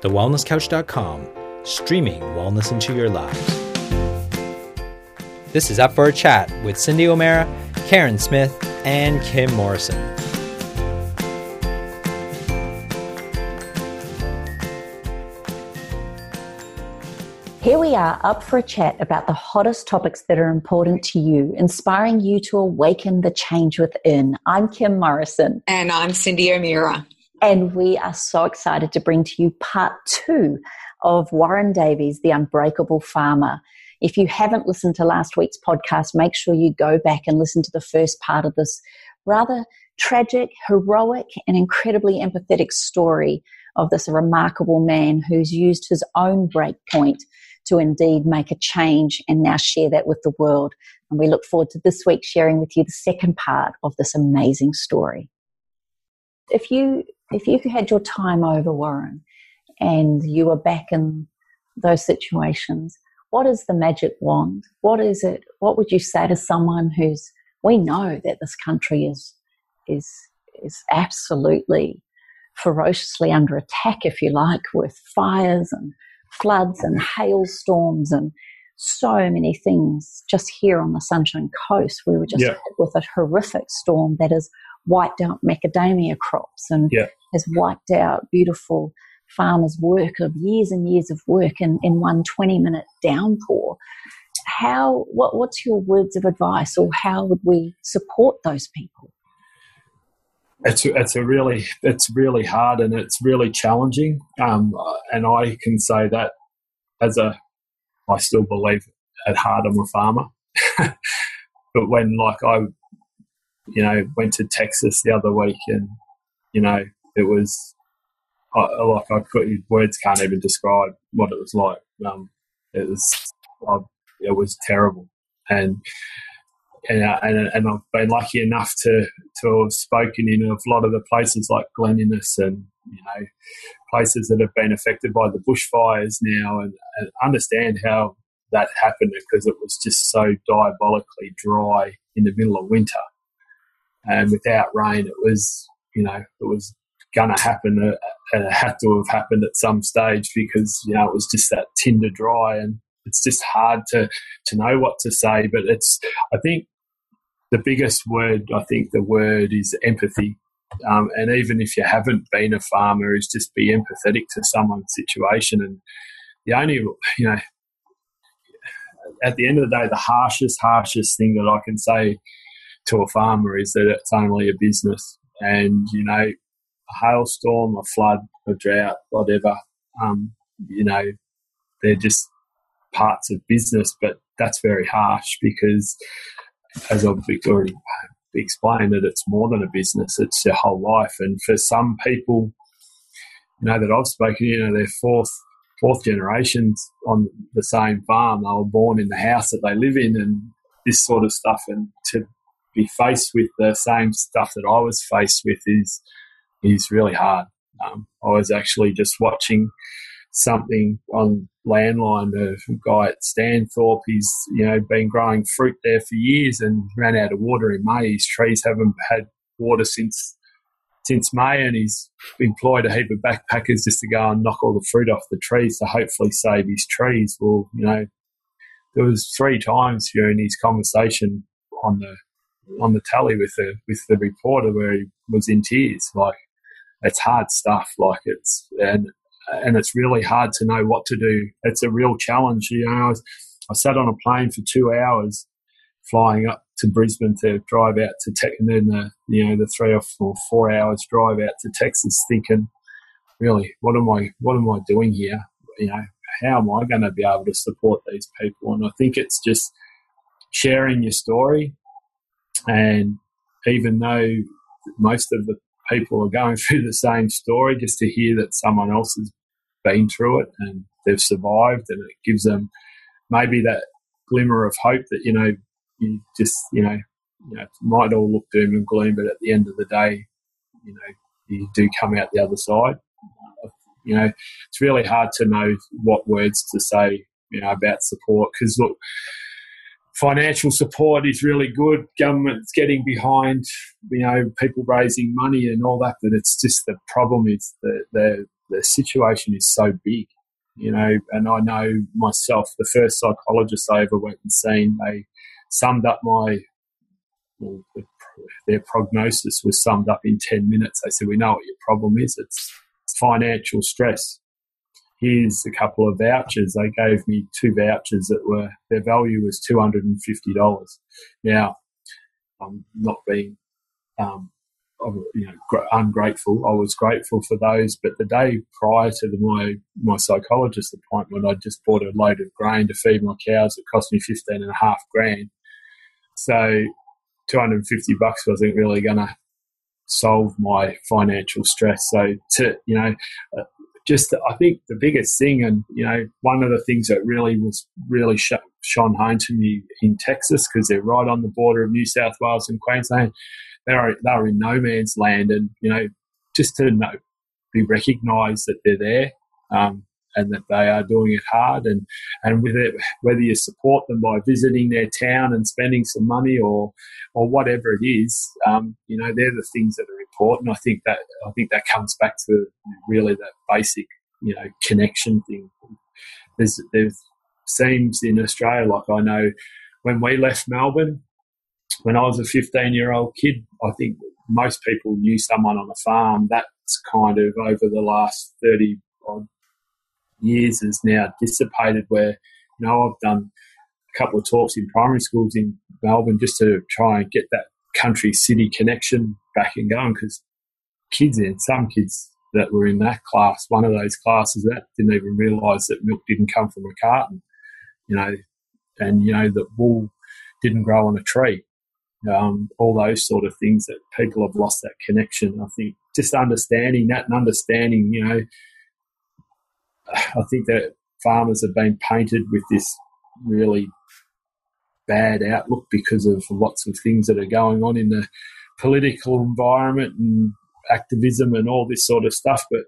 thewellnesscouch.com, streaming wellness into your lives. This is Up for a Chat with Cindy O'Meara, Karen Smith, and Kim Morrison. Here we are up for a chat about the hottest topics that are important to you, inspiring you to awaken the change within. I'm Kim Morrison. And I'm Cindy O'Meara. And we are so excited to bring to you part two of Warren Davis, The Unbreakable Farmer. If you haven't listened to last week's podcast, make sure you go back and listen to the first part of this rather tragic, heroic, and incredibly empathetic story of this remarkable man who's used his own breakpoint to indeed make a change and now share that with the world. And we look forward to this week sharing with you the second part of this amazing story. If you if you had your time over, Warren, and you were back in those situations, what is the magic wand? What is it? What would you say to someone who's we know that this country is is is absolutely ferociously under attack, if you like, with fires and floods and hailstorms and so many things just here on the Sunshine Coast. We were just yeah. hit with a horrific storm that has wiped out macadamia crops and yeah. has wiped out beautiful farmers' work of years and years of work in, in one 20 minute downpour. How, what, what's your words of advice or how would we support those people? it's it's a really it's really hard and it's really challenging. Um, and I can say that as a I still believe at heart I'm a farmer. but when like I you know went to Texas the other week and you know it was I, like I could words can't even describe what it was like. Um, it was I, it was terrible and and, uh, and, and I've been lucky enough to to have spoken in a lot of the places like Glen Innes and you know places that have been affected by the bushfires now, and, and understand how that happened because it was just so diabolically dry in the middle of winter, and without rain, it was you know it was going to happen uh, and it had to have happened at some stage because you know it was just that tinder dry and it's just hard to to know what to say. But it's I think the biggest word I think the word is empathy. Um, and even if you haven't been a farmer, is just be empathetic to someone's situation. And the only you know at the end of the day, the harshest, harshest thing that I can say to a farmer is that it's only a business. And, you know, a hailstorm, a flood, a drought, whatever, um, you know, they're just parts of business, but that's very harsh because, as I've already explained, that it's more than a business; it's their whole life. And for some people, you know, that I've spoken, you know, they're fourth fourth generations on the same farm. They were born in the house that they live in, and this sort of stuff. And to be faced with the same stuff that I was faced with is is really hard. Um, I was actually just watching something on landline. A guy at Stanthorpe, he's you know been growing fruit there for years and ran out of water in May. His trees haven't had water since since May, and he's employed a heap of backpackers just to go and knock all the fruit off the trees to hopefully save his trees. Well, you know, there was three times during his conversation on the on the tally with the with the reporter where he was in tears. Like it's hard stuff. Like it's and and it's really hard to know what to do. It's a real challenge. You know, I, was, I sat on a plane for two hours flying up to Brisbane to drive out to Texas, and then the you know the three or four, four hours drive out to Texas, thinking, really, what am I what am I doing here? You know, how am I going to be able to support these people? And I think it's just sharing your story, and even though most of the people are going through the same story, just to hear that someone else has been through it and they've survived, and it gives them maybe that glimmer of hope that you know you just you know you know it might all look doom and gloom, but at the end of the day, you know you do come out the other side. You know, it's really hard to know what words to say, you know, about support because look, financial support is really good. Government's getting behind, you know, people raising money and all that, but it's just the problem is the the, the situation is so big, you know. And I know myself, the first psychologist I ever went and seen, they summed up my well, their prognosis was summed up in 10 minutes. They said, We know what your problem is. It's financial stress. Here's a couple of vouchers. They gave me two vouchers that were, their value was $250. Now, I'm not being, um, you know, ungrateful. I was grateful for those, but the day prior to the, my my psychologist appointment, I just bought a load of grain to feed my cows. It cost me fifteen and a half grand. So 250 bucks wasn't really going to solve my financial stress. So to, you know, uh, just I think the biggest thing, and you know, one of the things that really was really sh- shone home to me in Texas because they're right on the border of New South Wales and Queensland. They are they are in no man's land, and you know, just to know, be recognised that they're there. Um, and that they are doing it hard. And and with it whether you support them by visiting their town and spending some money or or whatever it is um, you know they're the things that are important. I think that I think that comes back to really that basic you know connection thing. There's there's seems in Australia like I know when we left Melbourne when I was a 15 year old kid I think most people knew someone on a farm. That's kind of over the last 30 odd years has now dissipated where, you know, I've done a couple of talks in primary schools in Melbourne just to try and get that country city connection back and going because kids in some kids that were in that class, one of those classes that didn't even realise that milk didn't come from a carton, you know, and you know that wool didn't grow on a tree. Um, all those sort of things that people have lost that connection. I think just understanding that and understanding, you know, I think that farmers have been painted with this really bad outlook because of lots of things that are going on in the political environment and activism and all this sort of stuff. But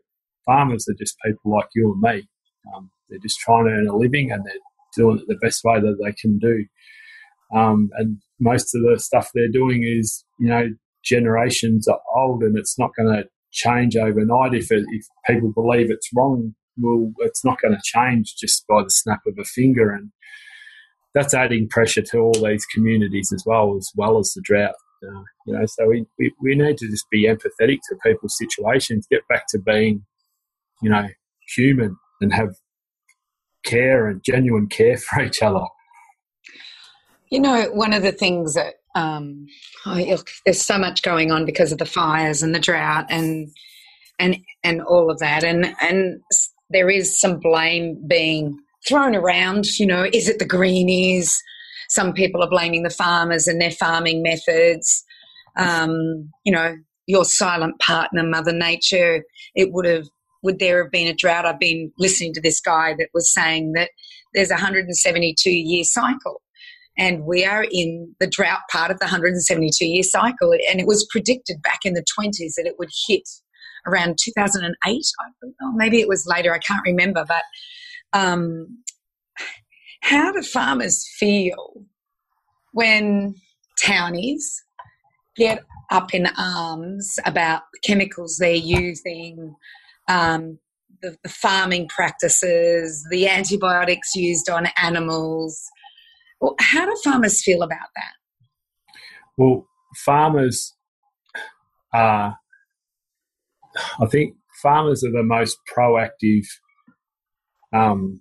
farmers are just people like you and me. Um, they're just trying to earn a living and they're doing it the best way that they can do. Um, and most of the stuff they're doing is, you know, generations are old and it's not going to change overnight. If, it, if people believe it's wrong, well, it's not going to change just by the snap of a finger. And that's adding pressure to all these communities as well, as well as the drought. Uh, you know, so we, we, we need to just be empathetic to people's situations, get back to being, you know, human and have care and genuine care for each other. You know, one of the things that um, oh, there's so much going on because of the fires and the drought and and and all of that, and and there is some blame being thrown around. You know, is it the greenies? Some people are blaming the farmers and their farming methods. Um, you know, your silent partner, Mother Nature. It would have would there have been a drought? I've been listening to this guy that was saying that there's a 172 year cycle. And we are in the drought part of the 172 year cycle. And it was predicted back in the 20s that it would hit around 2008, or maybe it was later, I can't remember. But um, how do farmers feel when townies get up in arms about the chemicals they're using, um, the, the, farming practices, the antibiotics used on animals? Well, how do farmers feel about that? Well, farmers are I think farmers are the most proactive um,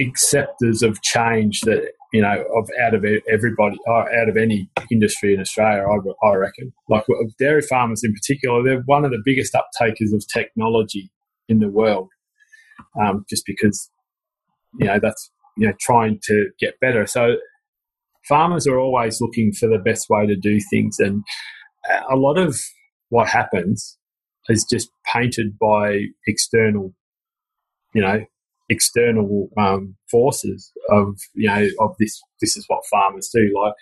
acceptors of change that you know of out of everybody uh, out of any industry in Australia. I, I reckon, like dairy farmers in particular, they're one of the biggest uptakers of technology in the world, um, just because you know that's you know trying to get better. So farmers are always looking for the best way to do things, and a lot of what happens is just painted by external, you know, external um, forces of you know of this. This is what farmers do. Like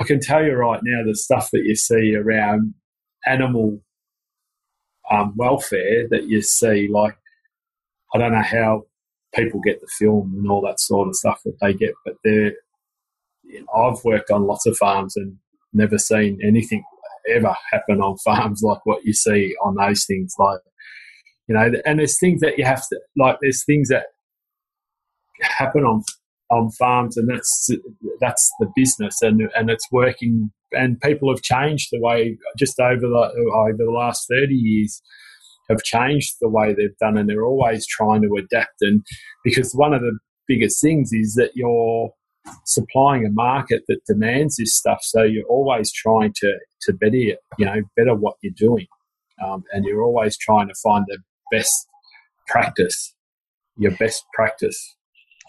I can tell you right now, the stuff that you see around animal um, welfare that you see, like I don't know how people get the film and all that sort of stuff that they get, but they're. You know, I've worked on lots of farms and never seen anything ever happen on farms like what you see on those things. Like You know, and there's things that you have to like. There's things that happen on on farms, and that's that's the business, and and it's working. And people have changed the way just over the over the last thirty years have changed the way they've done, and they're always trying to adapt. And because one of the biggest things is that you're supplying a market that demands this stuff, so you're always trying to to better you know better what you're doing, um, and you're always trying to find the best practice, your best practice.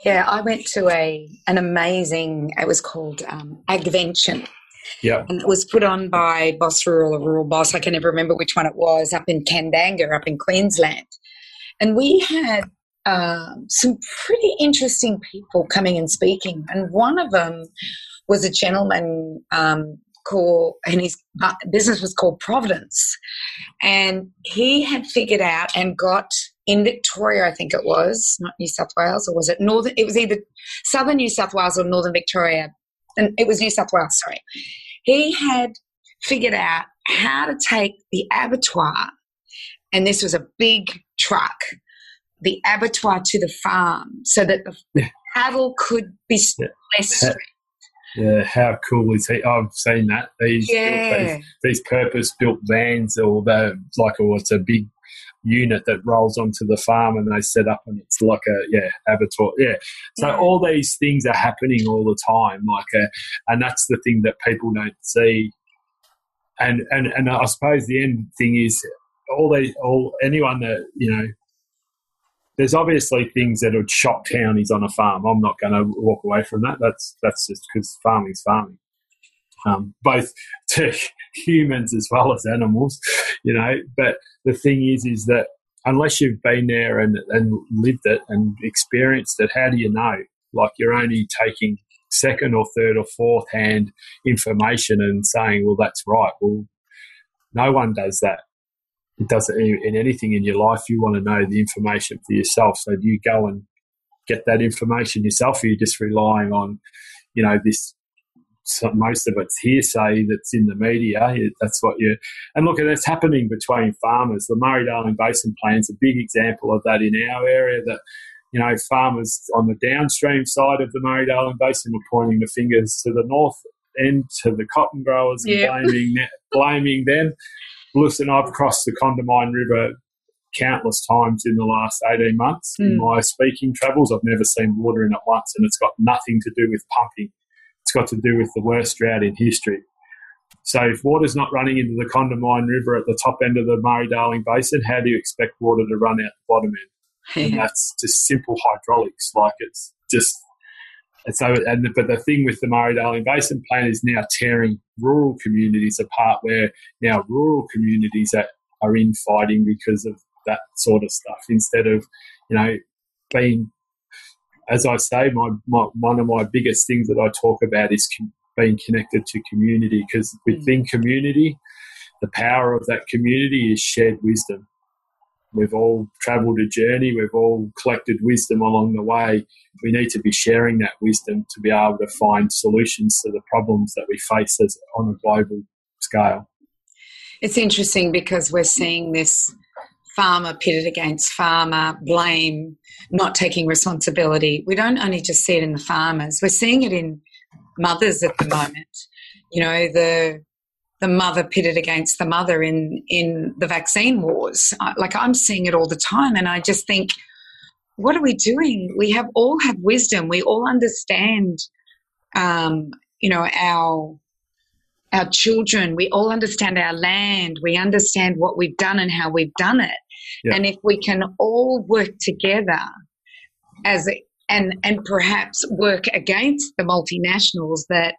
Yeah, I went to a an amazing. It was called um, Agvention. Yeah, and it was put on by Boss Rural or Rural Boss. I can never remember which one it was. Up in Kandanga, up in Queensland, and we had um, some pretty interesting people coming and speaking. And one of them was a gentleman um, called, and his uh, business was called Provenir, and he had figured out and got in Victoria, I think it was, not New South Wales, or was it Northern? It was either Southern New South Wales or Northern Victoria. And it was New South Wales, sorry. He had figured out how to take the abattoir, and this was a big truck, the abattoir to the farm so that the yeah. cattle could be yeah. Yeah, how cool is he? I've seen that. These yeah. these, these purpose built vans, or the like, or it's a big unit that rolls onto the farm and they set up and it's like a yeah abattoir yeah so yeah. all these things are happening all the time like a, uh, and that's the thing that people don't see and and and i suppose the end thing is all these all anyone that you know there's obviously things that would shock townies on a farm i'm not going to walk away from that that's that's just because farming's farming um, both to humans as well as animals, you know. But the thing is, is that unless you've been there and, and lived it and experienced it, how do you know? Like you're only taking second or third or fourth hand information and saying, well, that's right. Well, no one does that. It doesn't in anything in your life. You want to know the information for yourself. So do you go and get that information yourself? Or you're you just relying on, you know, this most of it's hearsay that's in the media. That's what you and look, it's happening between farmers. The Murray Darling Basin Plan's a big example of that in our area. That you know, farmers on the downstream side of the Murray Darling Basin were pointing the fingers to the north end to the cotton growers and blaming blaming them. Listen, I've crossed the Condamine River countless times in the last 18 months mm. in hmm. my speaking travels. I've never seen water in it once, and it's got nothing to do with pumping it's got to do with the worst drought in history. So if water's not running into the Condamine River at the top end of the Murray-Darling Basin, how do you expect water to run out the bottom end? and that's just simple hydraulics. Like it's just and so, and but the thing with the Murray-Darling Basin Plan is now tearing rural communities apart, where now rural communities are, are infighting because of that sort of stuff instead of, you know, being as I say, my, my, one of my biggest things that I talk about is com- being connected to community because within mm. community, the power of that community is shared wisdom. We've all travelled a journey, we've all collected wisdom along the way. We need to be sharing that wisdom to be able to find solutions to the problems that we face as, on a global scale. It's interesting because we're seeing this farmer pitted against farmer, blame, not taking responsibility. We don't only just see it in the farmers, we're seeing it in mothers at the moment. You know, the the mother pitted against the mother in in the vaccine wars. Like I'm seeing it all the time, and I just think, what are we doing? We have all have wisdom. We all understand, um, you know, our our children, we all understand our land, we understand what we've done and how we've done it. Yeah. And if we can all work together as and and perhaps work against the multinationals that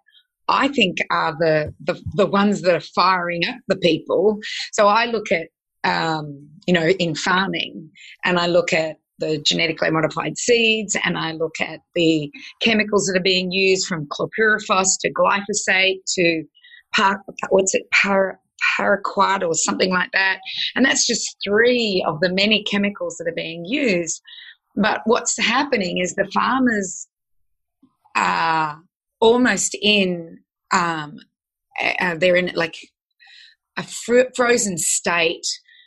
I think are the, the, the ones that are firing up the people. So I look at um, you know in farming, and I look at the genetically modified seeds, and I look at the chemicals that are being used from chlorpyrifos to glyphosate to par, what's it, par, paraquat or something like that. And that's just three of the many chemicals that are being used. But what's happening is the farmers are almost in, um, uh, they're in like a fr- frozen state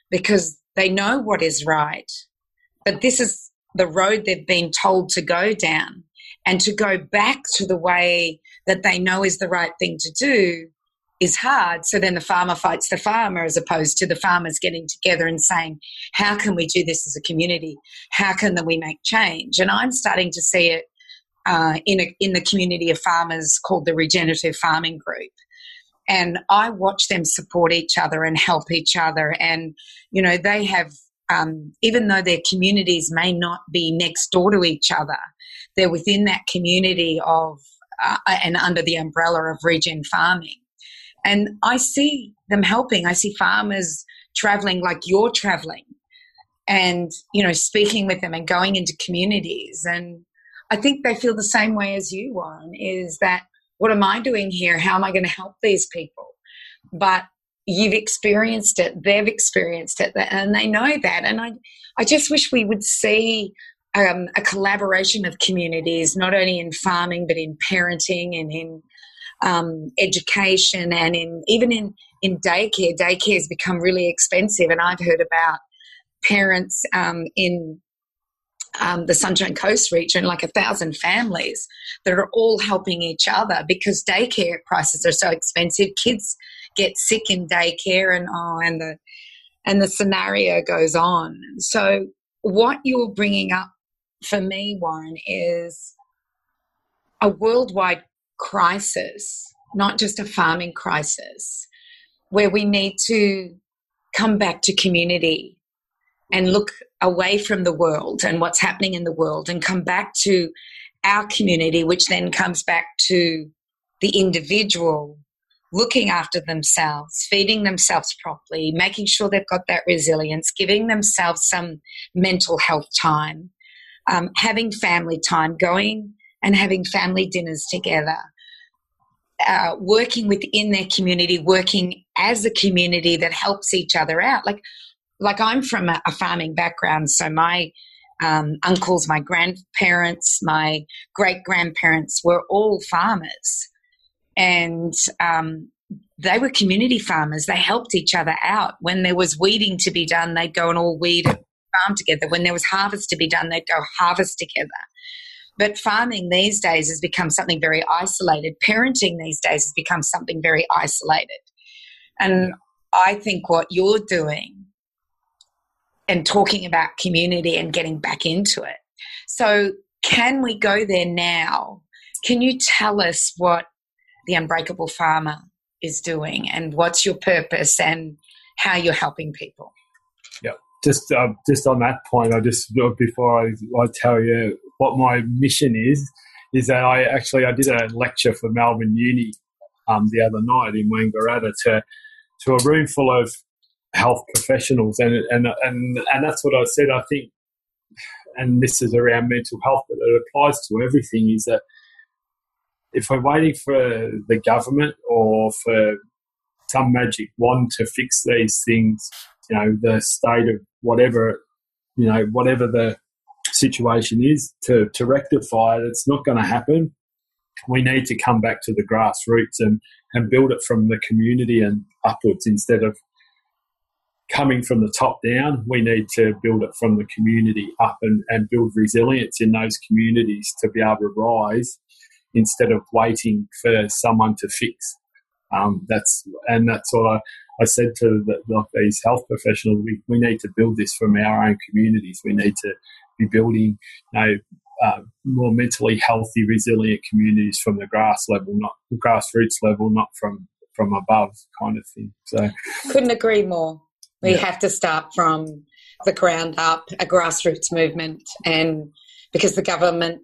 because they know what is right, but this is the road they've been told to go down. And to go back to the way that they know is the right thing to do is hard. So then the farmer fights the farmer as opposed to the farmers getting together and saying, how can we do this as a community? How can we make change? And I'm starting to see it uh, in, a, in the community of farmers called the Regenerative Farming Group. And I watch them support each other and help each other. And, you know, they have, um, even though their communities may not be next door to each other, they're within that community of uh, and under the umbrella of regen farming and I see them helping. I see farmers traveling like you're traveling and, you know, speaking with them and going into communities. And I think they feel the same way as you, Warren, is that what am I doing here? How am I going to help these people? But you've experienced it, they've experienced it, and they know that. And I, I just wish we would see um, a collaboration of communities, not only in farming, but in parenting and in um, education and in even in in daycare. Daycare has become really expensive, and I've heard about parents um, in um, the Sunshine Coast region, like a thousand families that are all helping each other because daycare prices are so expensive. Kids get sick in daycare, and oh, and the and the scenario goes on. So, what you're bringing up for me, Warren, is a worldwide crisis, not just a farming crisis, where we need to come back to community and look away from the world and what's happening in the world and come back to our community, which then comes back to the individual looking after themselves, feeding themselves properly, making sure they've got that resilience, giving themselves some mental health time, um, having family time, going and having family dinners together, uh, working within their community, working as a community that helps each other out. Like, like I'm from a, a farming background, so my um, uncles, my grandparents, my great grandparents were all farmers, and um, they were community farmers. They helped each other out. When there was weeding to be done, they'd go and all weed farm together. When there was harvest to be done, they'd go harvest together. But farming these days has become something very isolated. Parenting these days has become something very isolated. And I think what you're doing and talking about community and getting back into it. So, can we go there now? Can you tell us what the Unbreakable Farmer is doing and what's your purpose and how you're helping people? Yeah, just uh, just on that point, I just before I, I tell you what my mission is, is that I actually I did a lecture for Melbourne Uni um, the other night in Wangaratta to to a room full of health professionals, and and and and that's what I said. I think, and this is around mental health, but it applies to everything. Is that if we're waiting for the government or for some magic wand to fix these things, you know, the state of whatever, you know, whatever the situation is to, to rectify it. It's not going to happen. We need to come back to the grassroots and, and build it from the community and upwards instead of coming from the top down. We need to build it from the community up and, and build resilience in those communities to be able to rise instead of waiting for someone to fix. Um, that's and that's what I I said to the, like these health professionals, we, we need to build this from our own communities. We need to be building, you know, uh, more mentally healthy, resilient communities from the grass level, not grassroots level, not from from above, kind of thing. So, couldn't agree more. We yeah. have to start from the ground up, a grassroots movement, and because the government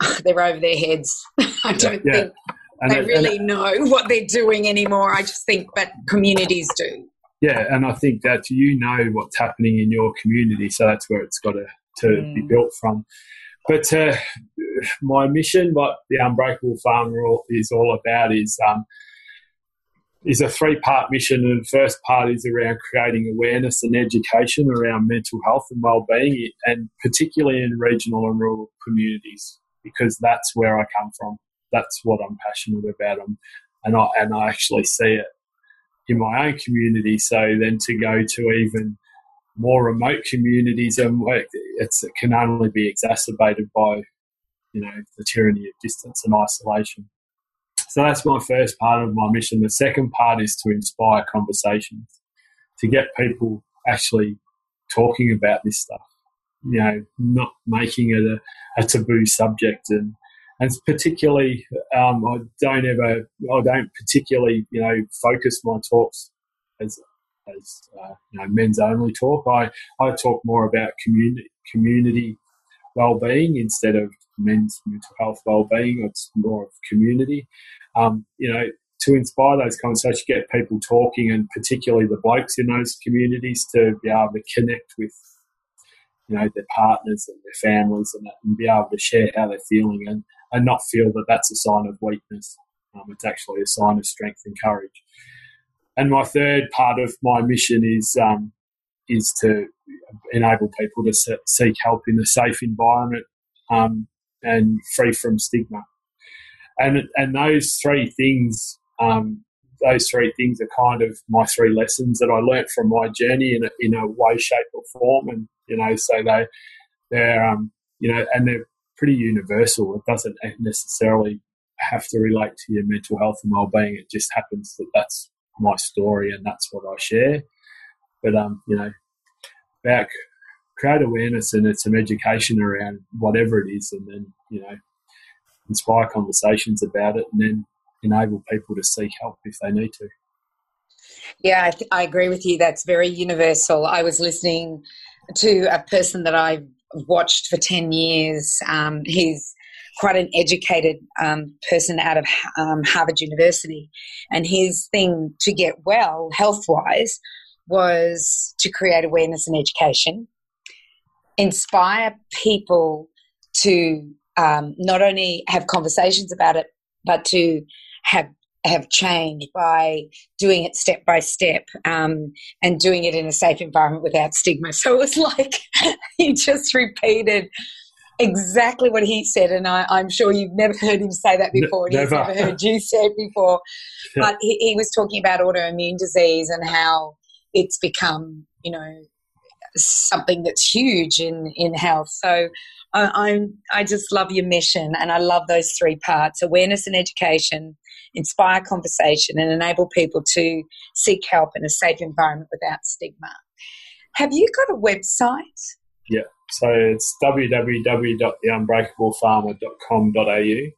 they're over their heads. I don't yeah, think and they it, really and know what they're doing anymore. I just think, but communities do. Yeah, and I think that you know what's happening in your community, so that's where it's got to, to mm. be built from. But uh, my mission, what the Unbreakable Farmer is all about, is um, is a three part mission. And the first part is around creating awareness and education around mental health and well being, and particularly in regional and rural communities, because that's where I come from that's what I'm passionate about. Um, and I and I actually see it in my own community. So then to go to even more remote communities, and work, it can only be exacerbated by you know the tyranny of distance and isolation. So that's my first part of my mission. The second part is to inspire conversations, to get people actually talking about this stuff. You know, not making it a, a taboo subject and and particularly um, I don't ever I don't particularly you know focus my talks as as uh, you know men's only talk. I I talk more about community community well-being instead of men's mental health well-being. It's more of community. Um, you know, to inspire those conversations, get people talking, and particularly the blokes in those communities to be able to connect with you know their partners and their families and, and be able to share how they're feeling and, and not feel that that's a sign of weakness. Um, it's actually a sign of strength and courage. And my third part of my mission is um, is to enable people to seek help in a safe environment um, and free from stigma. And and those three things, um, those three things are kind of my three lessons that I learnt from my journey in a, in a way, shape, or form. And you know, so they they're um, you know, and they're pretty universal. It doesn't necessarily have to relate to your mental health and well-being. It just happens that that's my story and that's what I share. But um, you know, back create awareness and it's some education around whatever it is, and then you know, inspire conversations about it, and then enable people to seek help if they need to. Yeah, I, th- I agree with you. That's very universal. I was listening to a person that I've watched for 10 years. Um, he's quite an educated um, person out of um, Harvard University. And his thing to get well, health wise, was to create awareness and education, inspire people to um, not only have conversations about it, but to have have changed by doing it step by step um, and doing it in a safe environment without stigma. So it was like he just repeated exactly what he said, and I, am sure you've never heard him say that before, and he's never heard you say it before. But he, he was talking about autoimmune disease and how it's become, you know, something that's huge in in health. So I, am I just love your mission, and I love those three parts: awareness and education, inspire conversation, and enable people to seek help in a safe environment without stigma. Have you got a website? Yeah, so it's www.theunbreakablefarmer.com.au,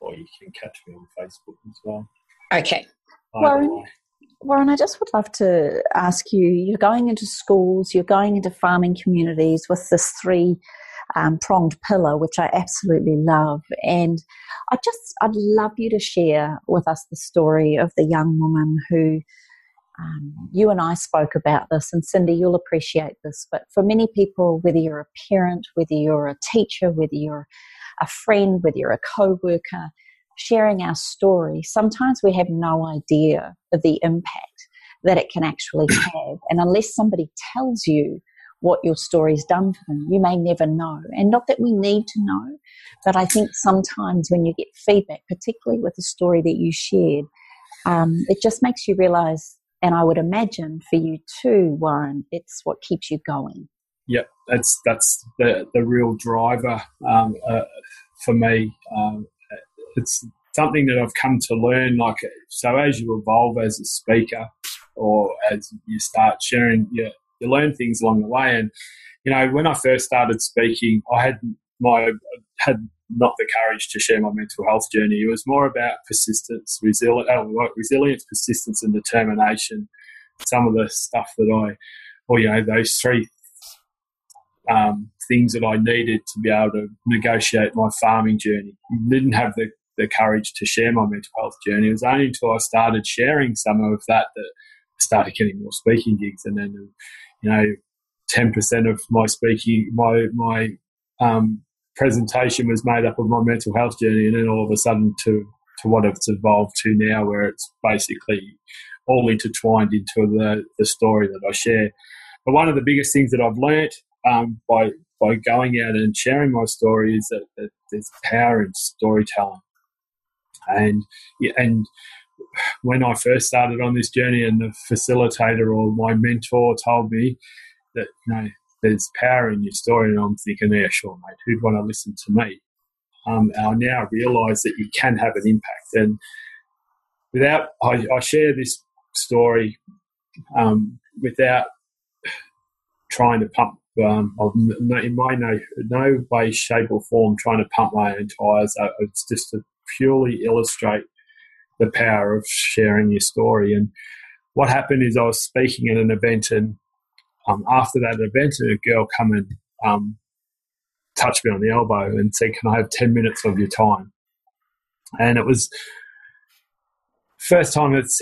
or you can catch me on Facebook as well. Okay. Warren, Warren, I just would love to ask you you're going into schools, you're going into farming communities with this three um, pronged pillar, which I absolutely love. And I just, I'd love you to share with us the story of the young woman who um, you and I spoke about this, and Cindy, you'll appreciate this. But for many people, whether you're a parent, whether you're a teacher, whether you're a friend, whether you're a co worker, sharing our story, sometimes we have no idea of the impact that it can actually have. And unless somebody tells you what your story's done for them, you may never know. And not that we need to know, but I think sometimes when you get feedback, particularly with the story that you shared, um, it just makes you realize, and I would imagine for you too, Warren, it's what keeps you going. Yep, that's that's the the real driver um, uh, for me. Um, it's something that I've come to learn. Like, so as you evolve as a speaker, or as you start sharing, you, you learn things along the way. And you know, when I first started speaking, I had my had not the courage to share my mental health journey. It was more about persistence, resili- uh, resilience, persistence, and determination. Some of the stuff that I, or you know, those three um, things that I needed to be able to negotiate my farming journey. Didn't have the the courage to share my mental health journey. It was only until I started sharing some of that that I started getting more speaking gigs, and then you know, ten percent of my speaking, my my um, presentation was made up of my mental health journey, and then all of a sudden to to what it's evolved to now, where it's basically all intertwined into the, the story that I share. But one of the biggest things that I've learnt um, by by going out and sharing my story is that, that there's power in storytelling and and when I first started on this journey, and the facilitator or my mentor told me that you know there's power in your story, and I'm thinking, yeah, sure, mate, who'd want to listen to me? Um, I now realise that you can have an impact, and without I, I share this story um, without trying to pump um, in my no, no way, shape, or form trying to pump my own tires. It's just to purely illustrate the power of sharing your story. And what happened is I was speaking at an event, and um, after that event, a girl come and um, touched me on the elbow and said, "Can I have ten minutes of your time?" And it was first time it's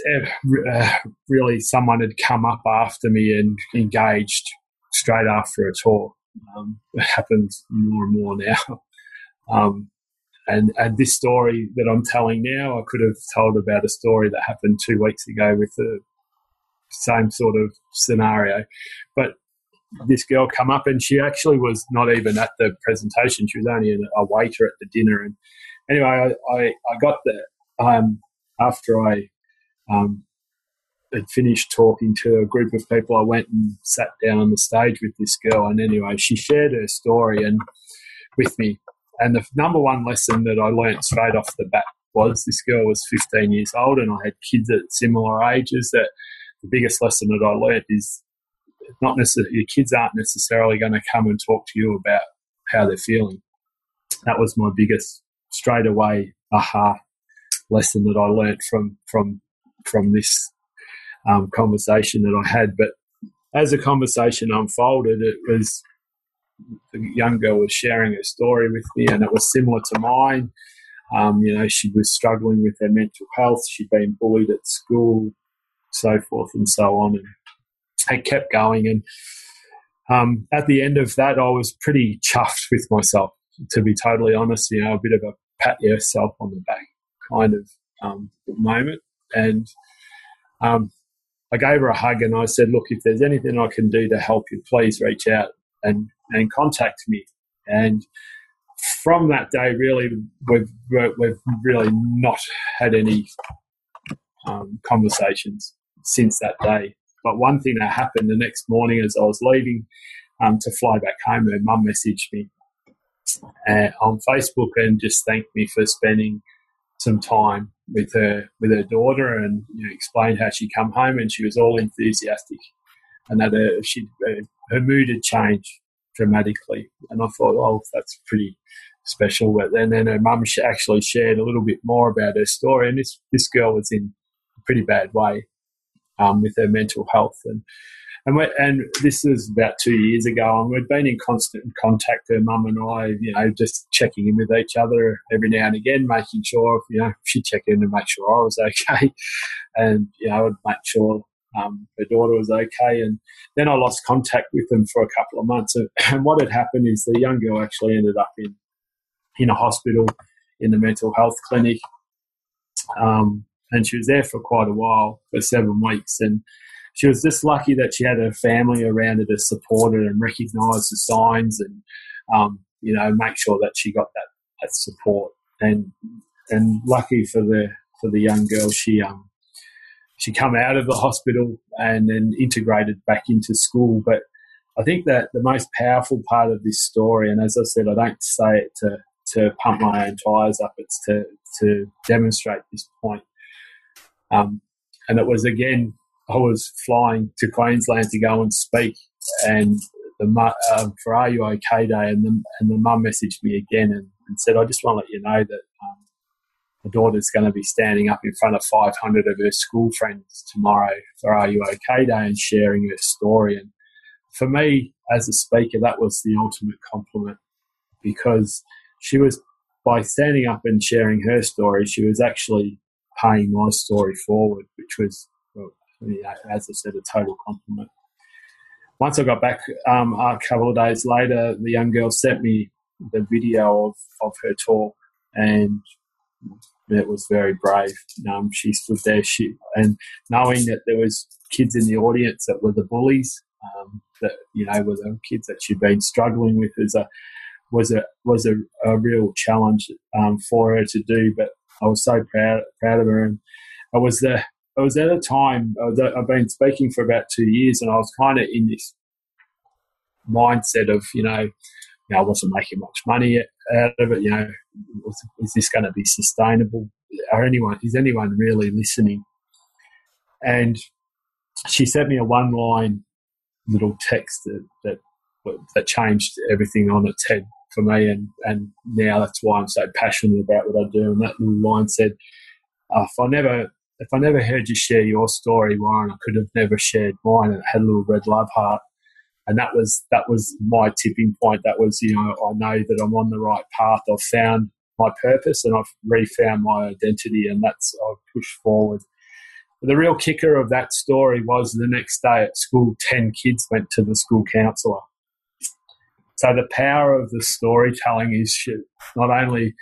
uh, really someone had come up after me and engaged straight after a talk. Um, it happens more and more now. Um, and, and this story that I'm telling now, I could have told about a story that happened two weeks ago with the same sort of scenario. But this girl come up and she actually was not even at the presentation. She was only a waiter at the dinner. And anyway, I, I, I got there um, after I um, had finished talking to a group of people. I went and sat down on the stage with this girl. And anyway, she shared her story and with me. And the number one lesson that I learnt straight off the bat was this girl was 15 years old and I had kids at similar ages. That the biggest lesson that I learnt is not necessarily your kids aren't necessarily going to come and talk to you about how they're feeling. That was my biggest straight away aha lesson that I learnt from from from this um, conversation that I had. But as the conversation unfolded, it was the young girl was sharing her story with me, and it was similar to mine. Um, you know, she was struggling with her mental health. She'd been bullied at school, so forth and so on, and it kept going. And um, at the end of that, I was pretty chuffed with myself, to be totally honest. You know, a bit of a pat yourself on the back kind of um, moment. And um, I gave her a hug and I said, "Look, if there's anything I can do to help you, please reach out and and contact me." And from that day, really, we've we've really not had any um, conversations since that day. But one thing that happened the next morning as I was leaving um, to fly back home, her mum messaged me uh, on Facebook and just thanked me for spending some time with her with her daughter and you know, explained how she come home and she was all enthusiastic and that her, she uh, her mood had changed dramatically. And I thought oh that's pretty special. Then then her mum actually shared a little bit more about her story and this this girl was in a pretty bad way um, with her mental health. And and, and this was about two years ago, and we'd been in constant contact, her mum and I, you know, just checking in with each other every now and again, making sure, you know, she'd check in and make sure I was okay, and you know, I'd make sure um, her daughter was okay. And then I lost contact with them for a couple of months. And what had happened is the young girl actually ended up in in a hospital in the mental health clinic, um, and she was there for quite a while, for seven weeks, and she was just lucky that she had her family around her to support her and recognise the signs and um, you know make sure that she got that, that support and and lucky for the for the young girl she um she come out of the hospital and then integrated back into school. But I think that the most powerful part of this story and as I said I don't say it to to pump my own tires up it's to to demonstrate this point. Um, and it was again I was flying to Queensland to go and speak, and the um, for Are You OK Day, and the and the mum messaged me again and, and, said, "I just want to let you know that um, my daughter's going to be standing up in front of 500 of her school friends tomorrow for Are You OK Day and sharing her story." And for me, as a speaker, that was the ultimate compliment because she was by standing up and sharing her story, she was actually paying my story forward, which was as I said, a total compliment. Once I got back, um, a couple of days later, the young girl sent me the video of, of her talk, and it was very brave. Um, she stood there, she, and knowing that there was kids in the audience that were the bullies, um, that you know were the kids that she'd been struggling with, as a was a was a, a real challenge um, for her to do. But I was so proud proud of her, and I was the I was at a time I've been speaking for about two years, and I was kind of in this mindset of you know, you know I wasn't making much money out of it. You know, is this going to be sustainable? Are anyone is anyone really listening? And she sent me a one line little text that, that that changed everything on its head for me, and and now that's why I'm so passionate about what I do. And that little line said, oh, "If I never if I never heard you share your story, Warren, I could have never shared mine." And it had a little red love heart, and that was that was my tipping point. That was you know I know that I'm on the right path. I've found my purpose and I've refound my identity, and that's I've pushed forward. The real kicker of that story was the next day at school, 10 kids went to the school counsellor so the power of the storytelling is not only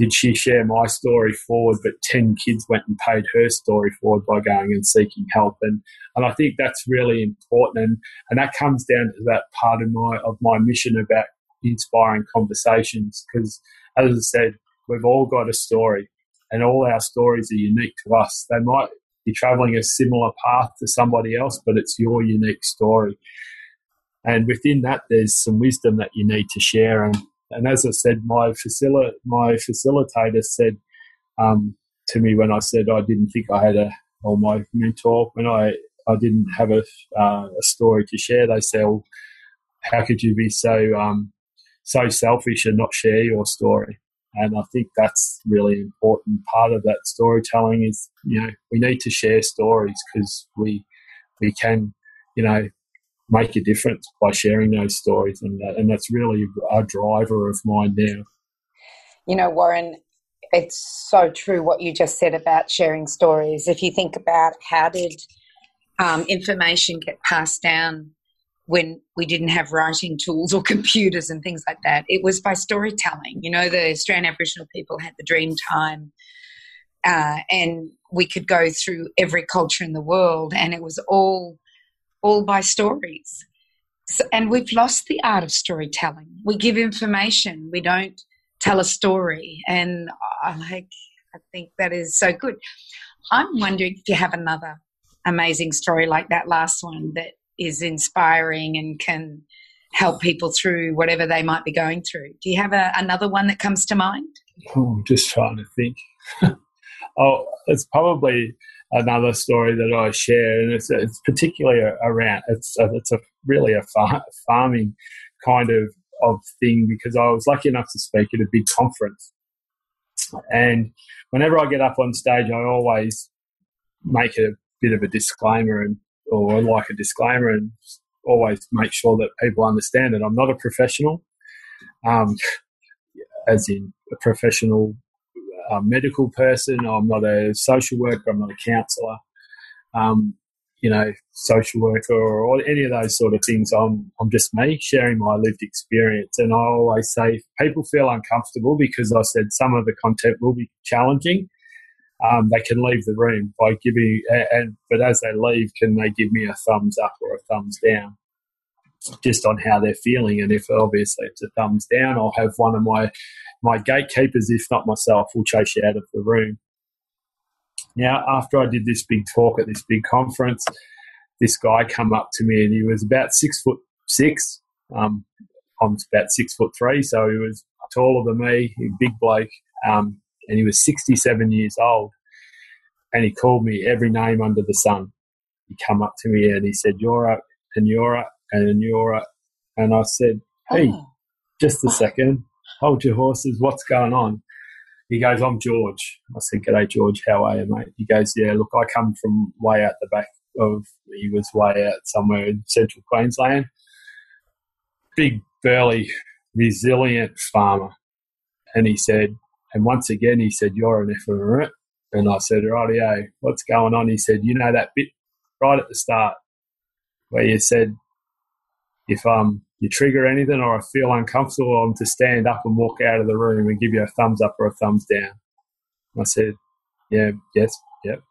did she share my story forward, but 10 kids went and paid her story forward by going and seeking help. And, and I think that's really important. And, and that comes down to that part of my, of my mission about inspiring conversations. Because as I said, we've all got a story and all our stories are unique to us. They might be traveling a similar path to somebody else, but it's your unique story. And within that, there's some wisdom that you need to share. And, and as I said, my, facil- my facilitator said um, to me when I said I didn't think I had a, or my mentor, when I, I didn't have a, uh, a story to share, they said, well, how could you be so, um, so selfish and not share your story? And I think that's really important. Part of that storytelling is, you know, we need to share stories because we, we can, you know, make a difference by sharing those stories, and that, and that's really a driver of mine now. You know, Warren, it's so true what you just said about sharing stories. If you think about how did um, information get passed down when we didn't have writing tools or computers and things like that, it was by storytelling. You know, the Australian Aboriginal people had the dream time. Uh, and we could go through every culture in the world, and it was all all by stories. So, and we've lost the art of storytelling. We give information, we don't tell a story. And I like, I think that is so good. I'm wondering if you have another amazing story like that last one that is inspiring and can help people through whatever they might be going through. Do you have a, another one that comes to mind? Oh, I'm just trying to think. oh, it's probably another story that I share, and it's, it's particularly around it's a, it's a really a far, farming kind of of thing because I was lucky enough to speak at a big conference, and whenever I get up on stage, I always make a bit of a disclaimer and or like a disclaimer and always make sure that people understand that I'm not a professional, um, as in a professional a medical person. I'm not a social worker. I'm not a counsellor. Um, you know, social worker or any of those sort of things. I'm I'm just me sharing my lived experience, and I always say people feel uncomfortable because I said some of the content will be challenging. Um, they can leave the room by giving, and but as they leave, can they give me a thumbs up or a thumbs down? just on how they're feeling. And if obviously it's a thumbs down, I'll have one of my my gatekeepers, if not myself, will chase you out of the room. Now, after I did this big talk at this big conference, this guy come up to me and he was about six foot six. Um, I'm about six foot three, so he was taller than me, a big bloke, um, and he was 67 years old. And he called me every name under the sun. He come up to me and he said, "You're up, and you're up, and you're up." And I said, "Hey, oh. just a second hold your horses, what's going on? He goes, I'm George. I said, G'day, George, how are you, mate? He goes, Yeah, look, I come from way out the back of, he was way out somewhere in central Queensland. Big, burly, resilient farmer. And he said, and once again, he said, You're an effort. And I said, Rightio, what's going on? He said, You know that bit right at the start where you said, if um you trigger anything or I feel uncomfortable, I'm to stand up and walk out of the room and give you a thumbs up or a thumbs down. I said, Yeah, yes, yep.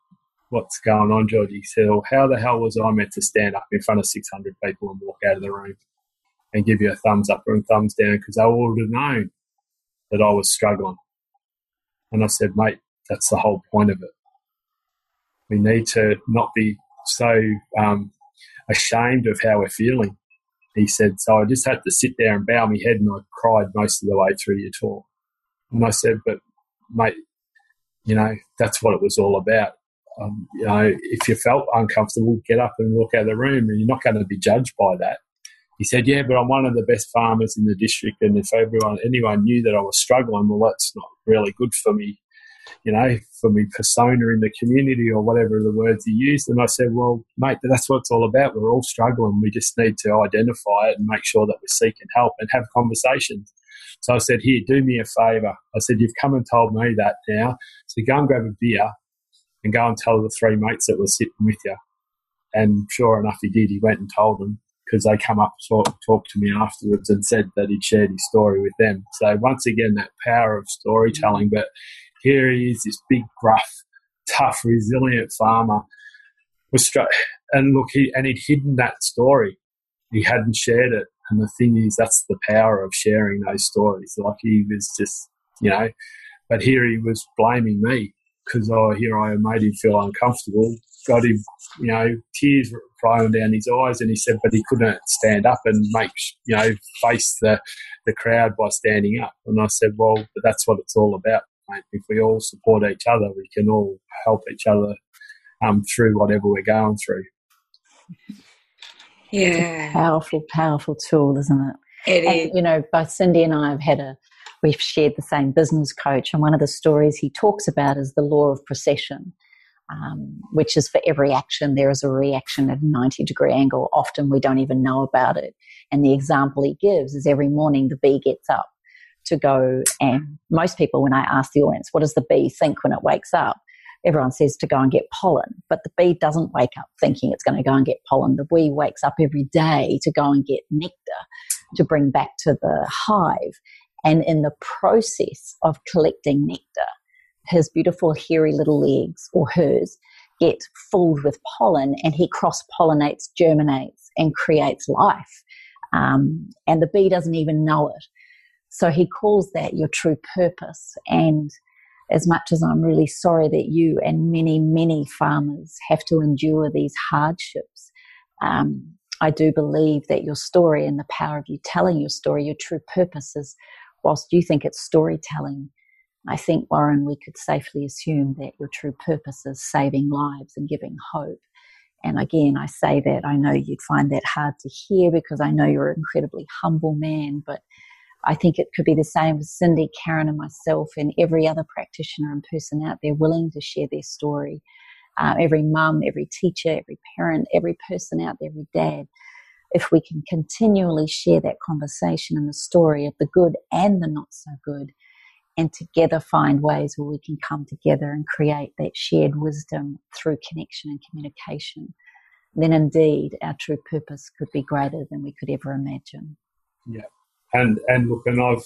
What's going on, George? He said, Well, how the hell was I meant to stand up in front of 600 people and walk out of the room and give you a thumbs up or a thumbs down because they would have known that I was struggling. And I said, Mate, that's the whole point of it. we need to not be so um, ashamed of how we're feeling. He said, so I just had to sit there and bow my head and I cried most of the way through your talk. And I said, but mate, you know, that's what it was all about. Um, you know, if you felt uncomfortable, get up and walk out of the room and you're not going to be judged by that. He said, yeah, but I'm one of the best farmers in the district. And if everyone, anyone knew that I was struggling, well, that's not really good for me you know, for me persona in the community or whatever the words he used. And I said, well, mate, that's what it's all about. We're all struggling. We just need to identify it and make sure that we're seeking help and have conversations. So I said, here, do me a favour. I said, you've come and told me that now. So go and grab a beer and go and tell the three mates that were sitting with you. And sure enough, he did. He went and told them because they come up talk, talk to me afterwards and said that he'd shared his story with them. So once again, that power of storytelling, but here he is, this big, gruff, tough, resilient farmer. Was struck, and look, he and he'd hidden that story. He hadn't shared it. And the thing is, that's the power of sharing those stories. Like he was just, you know, but here he was blaming me because oh, here I made him feel uncomfortable. Got him, you know, tears flowing down his eyes, and he said, but he couldn't stand up and make, you know, face the the crowd by standing up. And I said, well, but that's what it's all about mate. If we all support each other, we can all help each other um, through whatever we're going through. Yeah, powerful, powerful tool, isn't it? It and, is. You know, both Cindy and I have had a we've shared the same business coach, and one of the stories he talks about is the law of precession. Um, which is for every action, there is a reaction at a 90 degree angle. Often we don't even know about it. And the example he gives is every morning the bee gets up to go and most people, when I ask the audience, what does the bee think when it wakes up? Everyone says to go and get pollen, but the bee doesn't wake up thinking it's going to go and get pollen. The bee wakes up every day to go and get nectar to bring back to the hive. And in the process of collecting nectar, his beautiful hairy little legs or hers get filled with pollen and he cross pollinates, germinates, and creates life. Um, and the bee doesn't even know it. So he calls that your true purpose. And as much as I'm really sorry that you and many, many farmers have to endure these hardships, um, I do believe that your story and the power of you telling your story, your true purpose is, whilst you think it's storytelling, I think, Warren, we could safely assume that your true purpose is saving lives and giving hope. And again, I say that I know you'd find that hard to hear because I know you're an incredibly humble man, but I think it could be the same with Cindy, Karen, and myself, and every other practitioner and person out there willing to share their story. Uh, every mum, every teacher, every parent, every person out there, every dad. If we can continually share that conversation and the story of the good and the not so good, and together find ways where we can come together and create that shared wisdom through connection and communication, then indeed our true purpose could be greater than we could ever imagine. Yeah and and look, and I've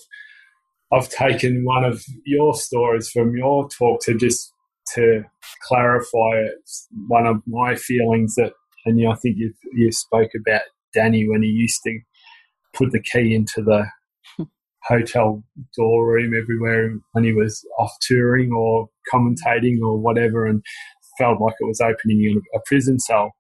I've taken one of your stories from your talk to just to clarify one of my feelings that, and I think you you spoke about Danny when he used to put the key into the hotel door room everywhere when he was off touring or commentating or whatever, and felt like it was opening a prison cell.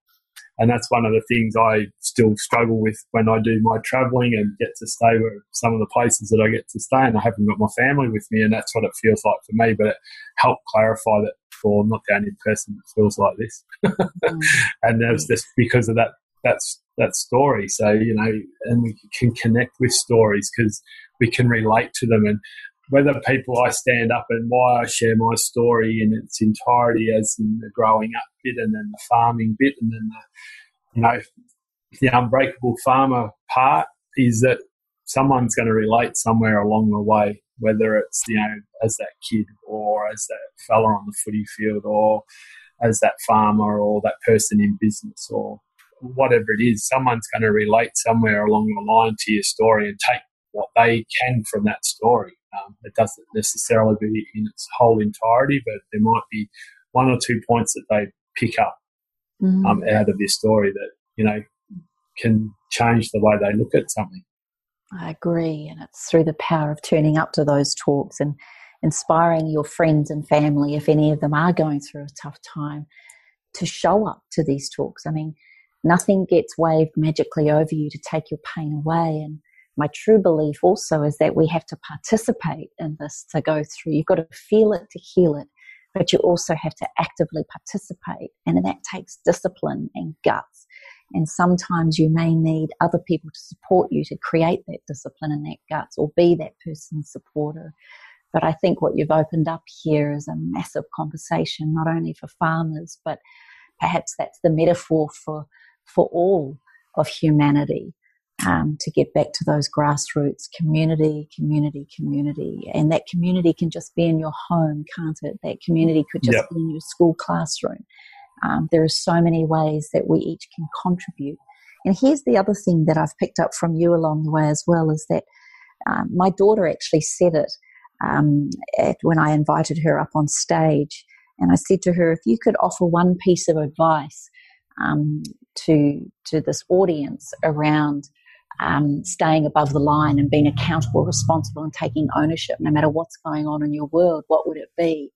And that's one of the things I still struggle with when I do my traveling and get to stay with some of the places that I get to stay. And I haven't got my family with me, and that's what it feels like for me. But it helped clarify that for not the only person that feels like this. mm. and that's just because of that that's that story. So you know, and we can connect with stories because we can relate to them. And whether people I stand up and why I share my story in its entirety as in the growing up bit and then the farming bit and then the, you know, the unbreakable farmer part is that someone's going to relate somewhere along the way, whether it's, you know, as that kid or as that fella on the footy field or as that farmer or that person in business or whatever it is, someone's going to relate somewhere along the line to your story and take what they can from that story. Um, it doesn't necessarily be in its whole entirety, but there might be one or two points that they pick up mm. um, out of this story that you know can change the way they look at something. I agree, and it's through the power of turning up to those talks and inspiring your friends and family if any of them are going through a tough time to show up to these talks. I mean, nothing gets waved magically over you to take your pain away. And my true belief also is that we have to participate in this to go through. You've got to feel it to heal it, but you also have to actively participate. And that takes discipline and guts. And sometimes you may need other people to support you to create that discipline and that guts or be that person's supporter. But I think what you've opened up here is a massive conversation, not only for farmers, but perhaps that's the metaphor for, for all of humanity. Um, to get back to those grassroots community, community, community. And that community can just be in your home, can't it? That community could just yep. be in your school classroom. Um, there are so many ways that we each can contribute. And here's the other thing that I've picked up from you along the way as well is that um, my daughter actually said it um, at, when I invited her up on stage. And I said to her, if you could offer one piece of advice um, to, to this audience around um, staying above the line and being accountable, responsible, and taking ownership no matter what's going on in your world, what would it be?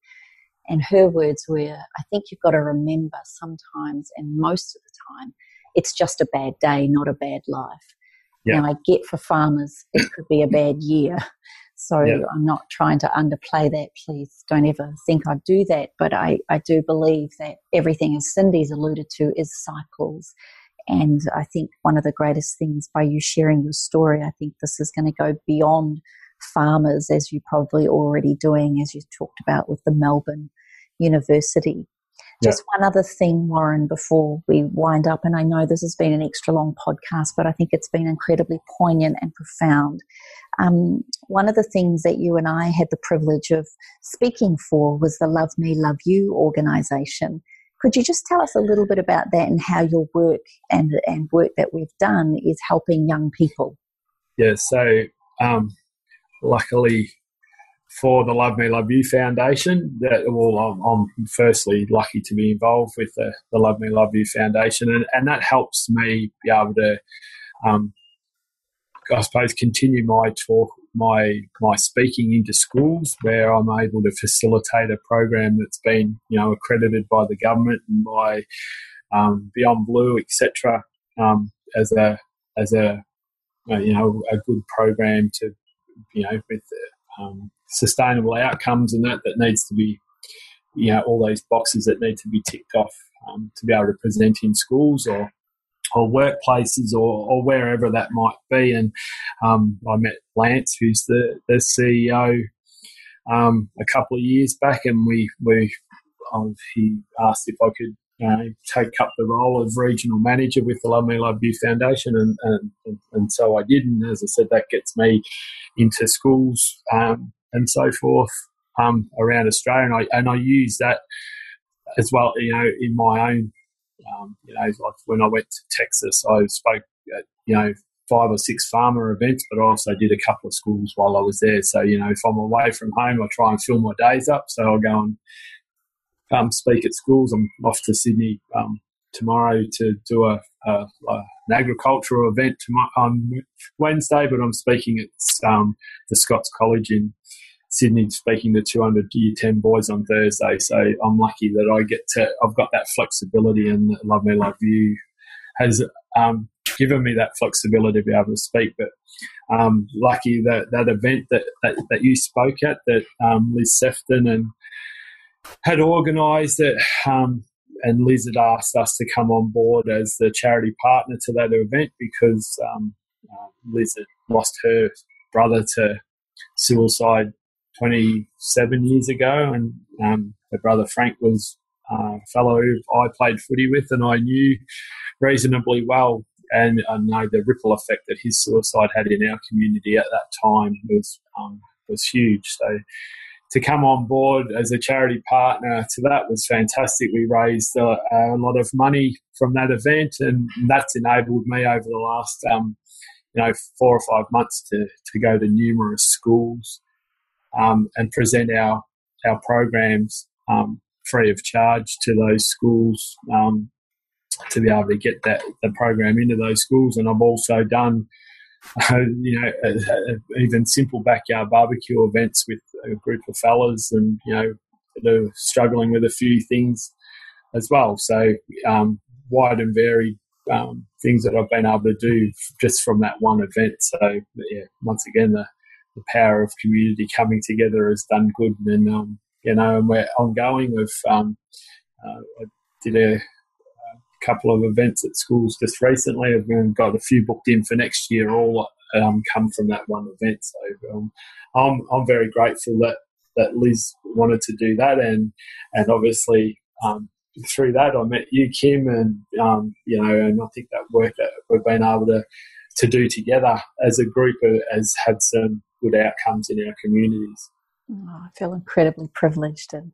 And her words were, I think you've got to remember sometimes, and most of the time, it's just a bad day, not a bad life. Yeah. Now, I get for farmers, it could be a bad year. So yeah. I'm not trying to underplay that. Please don't ever think I'd do that. But I, I do believe that everything, as Cindy's alluded to, is cycles. And I think one of the greatest things by you sharing your story, I think this is going to go beyond farmers, as you're probably already doing, as you talked about with the Melbourne University. Just one other thing, Warren, before we wind up, and I know this has been an extra long podcast, but I think it's been incredibly poignant and profound. Um, one of the things that you and I had the privilege of speaking for was the Love Me, Love You organization. Could you just tell us a little bit about that and how your work and, and work that we've done is helping young people? Yeah, so um, luckily for the Love Me Love You Foundation. That, well, I'm, I'm, firstly lucky to be involved with the, the, Love Me Love You Foundation, and, and that helps me be able to, um, I suppose, continue my talk, my my speaking into schools, where I'm able to facilitate a program that's been, you know, accredited by the government and by um, Beyond Blue, etc. Um, as a as a you know a good program to you know with um, sustainable outcomes and that that needs to be you know all those boxes that need to be ticked off um, to be able to present in schools or or workplaces or, or wherever that might be. And um, I met Lance, who's the, the CEO, um, a couple of years back, and we we um, he asked if I could uh, take up the role of regional manager with the Love Me Love You Foundation, and, and, and so I did. And as I said, that gets me into schools um, and so forth um, around Australia. And I, and I use that as well, you know, in my own, um, you know, like when I went to Texas, I spoke at, you know, five or six farmer events, but I also did a couple of schools while I was there. So, you know, if I'm away from home, I try and fill my days up. So I'll go and um, speak at schools. I'm off to Sydney um, tomorrow to do a, a, a, an agricultural event on Wednesday, but I'm speaking at um, the Scots College in Sydney, speaking to 200 year 10 boys on Thursday. So I'm lucky that I get to, I've got that flexibility and Love Me, Love You has um, given me that flexibility to be able to speak. But um, lucky that that event that, that, that you spoke at, that um, Liz Sefton and had organised it. Um, and Liz had asked us to come on board as the charity partner to that event because um, uh, Liz had lost her brother to suicide 27 years ago, and um, her brother Frank was uh, a fellow I played footy with, and I knew reasonably well. And I know the ripple effect that his suicide had in our community at that time was um, was huge. So to come on board as a charity partner to that was fantastic. We raised a, a lot of money from that event, and that's enabled me over the last um, you know four or five months to to go to numerous schools um, and present our our programs um, free of charge to those schools um, to be able to get that the program into those schools. And I've also done uh, you know, uh, uh, even simple backyard barbecue events with a group of fellas and, you know, that are struggling with a few things as well. So um, wide and varied um, things that I've been able to do just from that one event. So yeah, once again, the, the power of community coming together has done good, and um, you know, and we're ongoing. With um, uh, I did a, a, couple of events at schools just recently. I've got a few booked in for next year. All um, come from that one event. So um, I'm I'm very grateful that that Liz wanted to do that, and and obviously um, through that, I met you, Kim, and um, you know, and I think that work that we've been able to to do together as a group has had some good outcomes in our communities. Oh, I feel incredibly privileged and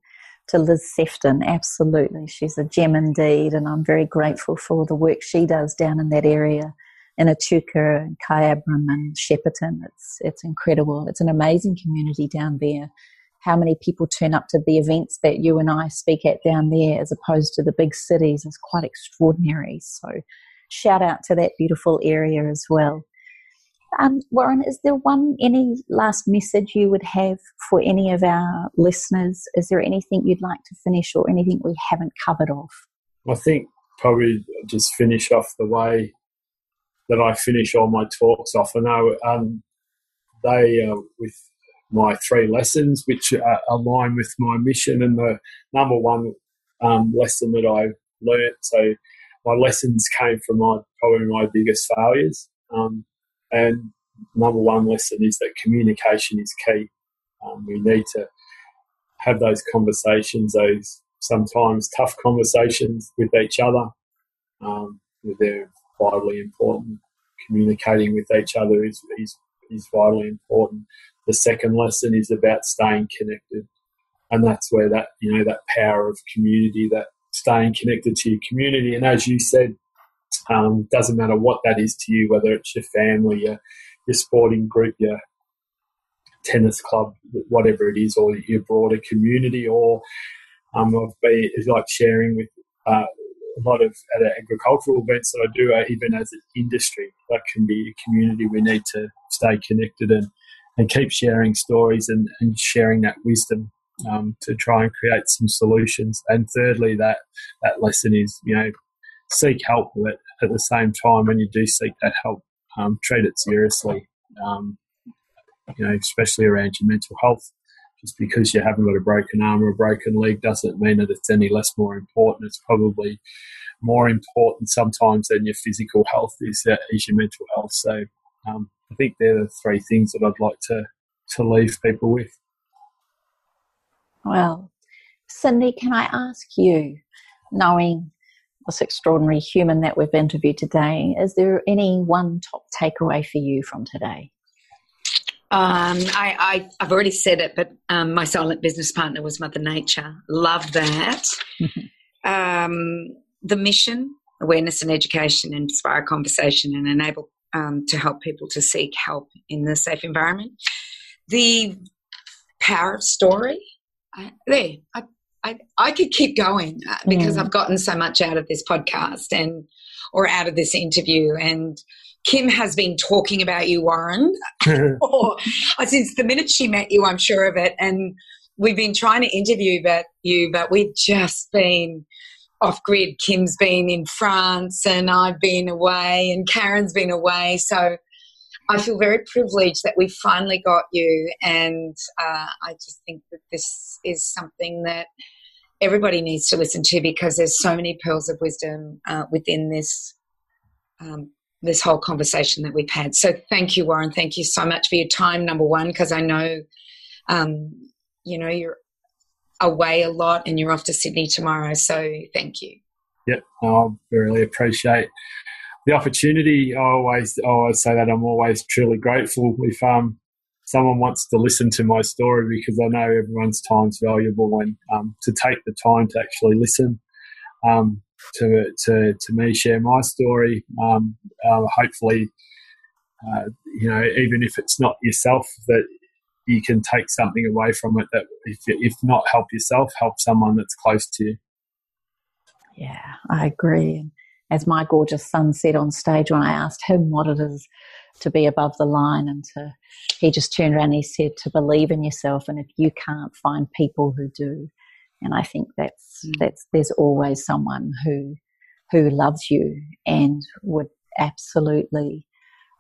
to Liz Sefton, absolutely. She's a gem indeed, and I'm very grateful for the work she does down in that area in Echuca and Kyabram and Shepparton. It's it's incredible. It's an amazing community down there how many people turn up to the events that you and I speak at down there as opposed to the big cities is quite extraordinary. So, shout out to that beautiful area as well. Um, Warren, is there one any last message you would have for any of our listeners? Is there anything you'd like to finish or anything we haven't covered off? I think probably just finish off the way that I finish all my talks off. I know um, they, uh, with my three lessons, which uh, align with my mission. And the number one um, lesson that I learnt, so my lessons came from my probably my biggest failures. Um, and number one lesson is that communication is key. Um, we need to have those conversations, those sometimes tough conversations with each other. Um, they're vitally important. Communicating with each other is, is, is vitally important. The second lesson is about staying connected. And that's where that, you know, that power of community, that staying connected to your community. And as you said, um, doesn't matter what that is to you, whether it's your family, your, your sporting group, your tennis club, whatever it is, or your broader community, or um, I've been like sharing with uh, a lot of at agricultural events that I do, uh, even as an industry, that can be a community. We need to stay connected and and keep sharing stories and, and sharing that wisdom um, to try and create some solutions. And thirdly, that that lesson is you know seek help, but at the same time, when you do seek that help, um, treat it seriously. Um, you know, especially around your mental health. Just because you haven't got a broken arm or a broken leg doesn't mean that it's any less more important. It's probably more important sometimes than your physical health is, uh, is your mental health. So um, I think they're the three things that I'd like to, to leave people with. Well, Cindy, can I ask you, knowing this extraordinary human that we've interviewed today, is there any one top takeaway for you from today? Um, I, have already said it, but um, my silent business partner was Mother Nature. Love that. um, the mission, awareness and education, inspire conversation and enable um, to help people to seek help in the safe environment. The power of story. I, there, I, I, I could keep going uh, because mm. I've gotten so much out of this podcast and or out of this interview. And Kim has been talking about you, Warren, or, uh, since the minute she met you. I'm sure of it. And we've been trying to interview but you, but we've just been off grid. Kim's been in France and I've been away and Karen's been away. So I feel very privileged that we finally got you. And uh, I just think that this is something that everybody needs to listen to because there's so many pearls of wisdom uh, within this. Um, this whole conversation that we've had. So, thank you, Warren. Thank you so much for your time. Number one, because I know, um, you know, you're away a lot and you're off to Sydney tomorrow. So thank you. Yep, I really appreciate the opportunity. I always, I always say that I'm always truly grateful if um, someone wants to listen to my story because I know everyone's time's valuable and um, to take the time to actually listen um, to, to, to me share my story. Um, uh, hopefully, uh, you know, even if it's not yourself, that you can take something away from it that if, if not help yourself, help someone that's close to you. Yeah, I agree. And as my gorgeous son said on stage when I asked him what it is to be above the line and to he just turned around and he said to believe in yourself and if you can't find people who do And I think that's, mm. that's, there's always someone who, who loves you and would absolutely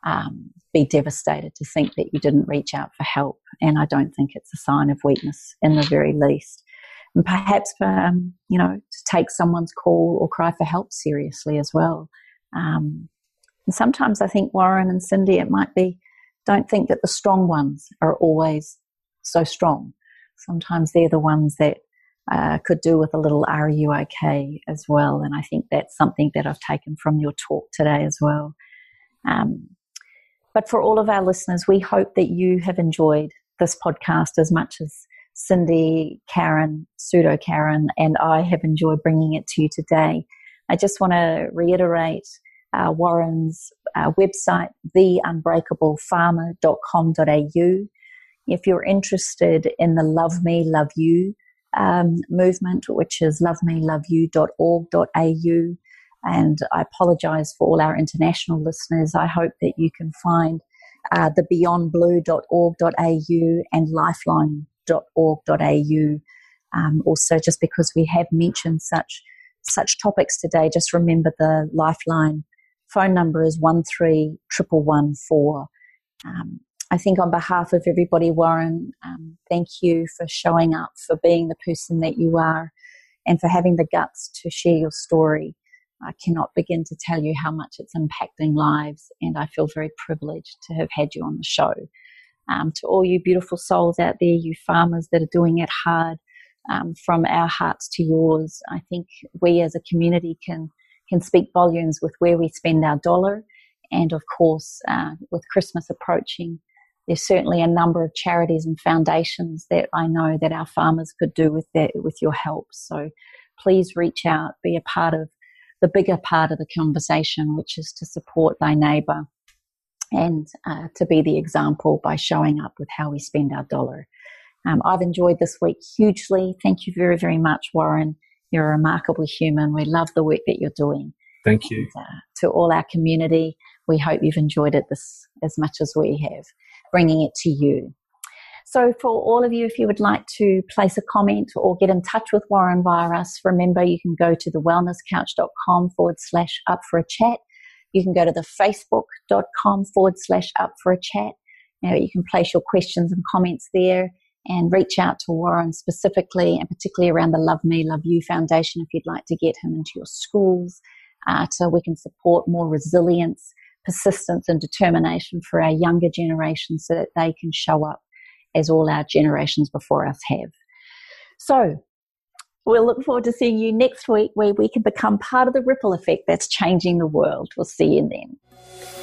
um, be devastated to think that you didn't reach out for help. And I don't think it's a sign of weakness in the very least. And perhaps, um, you know, to take someone's call or cry for help seriously as well. Um, and sometimes I think Warren and Cindy, it might be, don't think that the strong ones are always so strong. Sometimes they're the ones that uh, could do with a little R U OK as well. And I think that's something that I've taken from your talk today as well. Um, but for all of our listeners, we hope that you have enjoyed this podcast as much as Cindy, Karen, pseudo Karen, and I have enjoyed bringing it to you today. I just want to reiterate uh, Warren's uh, website, theunbreakablefarmer.com.au. If you're interested in the Love Me, Love You um, movement, which is lovemeloveyou.org.au, and I apologize for all our international listeners. I hope that you can find uh, the beyondblue.org.au and lifeline.org.au. Um, also, just because we have mentioned such such topics today, just remember the Lifeline phone number is one three triple one four. Um, I think on behalf of everybody, Warren, um, thank you for showing up, for being the person that you are, and for having the guts to share your story. I cannot begin to tell you how much it's impacting lives, and I feel very privileged to have had you on the show. Um, to all you beautiful souls out there, you farmers that are doing it hard, um, from our hearts to yours, I think we as a community can can speak volumes with where we spend our dollar, and of course, uh, with Christmas approaching, there's certainly a number of charities and foundations that I know that our farmers could do with with your help. So please reach out, be a part of the bigger part of the conversation, which is to support thy neighbour and uh, to be the example by showing up with how we spend our dollar. Um, I've enjoyed this week hugely. Thank you very, very much, Warren. You're a remarkable human. We love the work that you're doing. Thank you. And, uh, to all our community, we hope you've enjoyed it this as much as we have, bringing it to you. So, for all of you, if you would like to place a comment or get in touch with Warren via us, remember you can go to thewellnesscouch.com forward slash up for a chat. You can go to the facebook.com forward slash up for a chat. Now, you can place your questions and comments there and reach out to Warren specifically and particularly around the Love Me, Love You Foundation if you'd like to get him into your schools uh, so we can support more resilience, persistence, and determination for our younger generation so that they can show up as all our generations before us have. So, we'll look forward to seeing you next week where we can become part of the ripple effect that's changing the world. We'll see you then.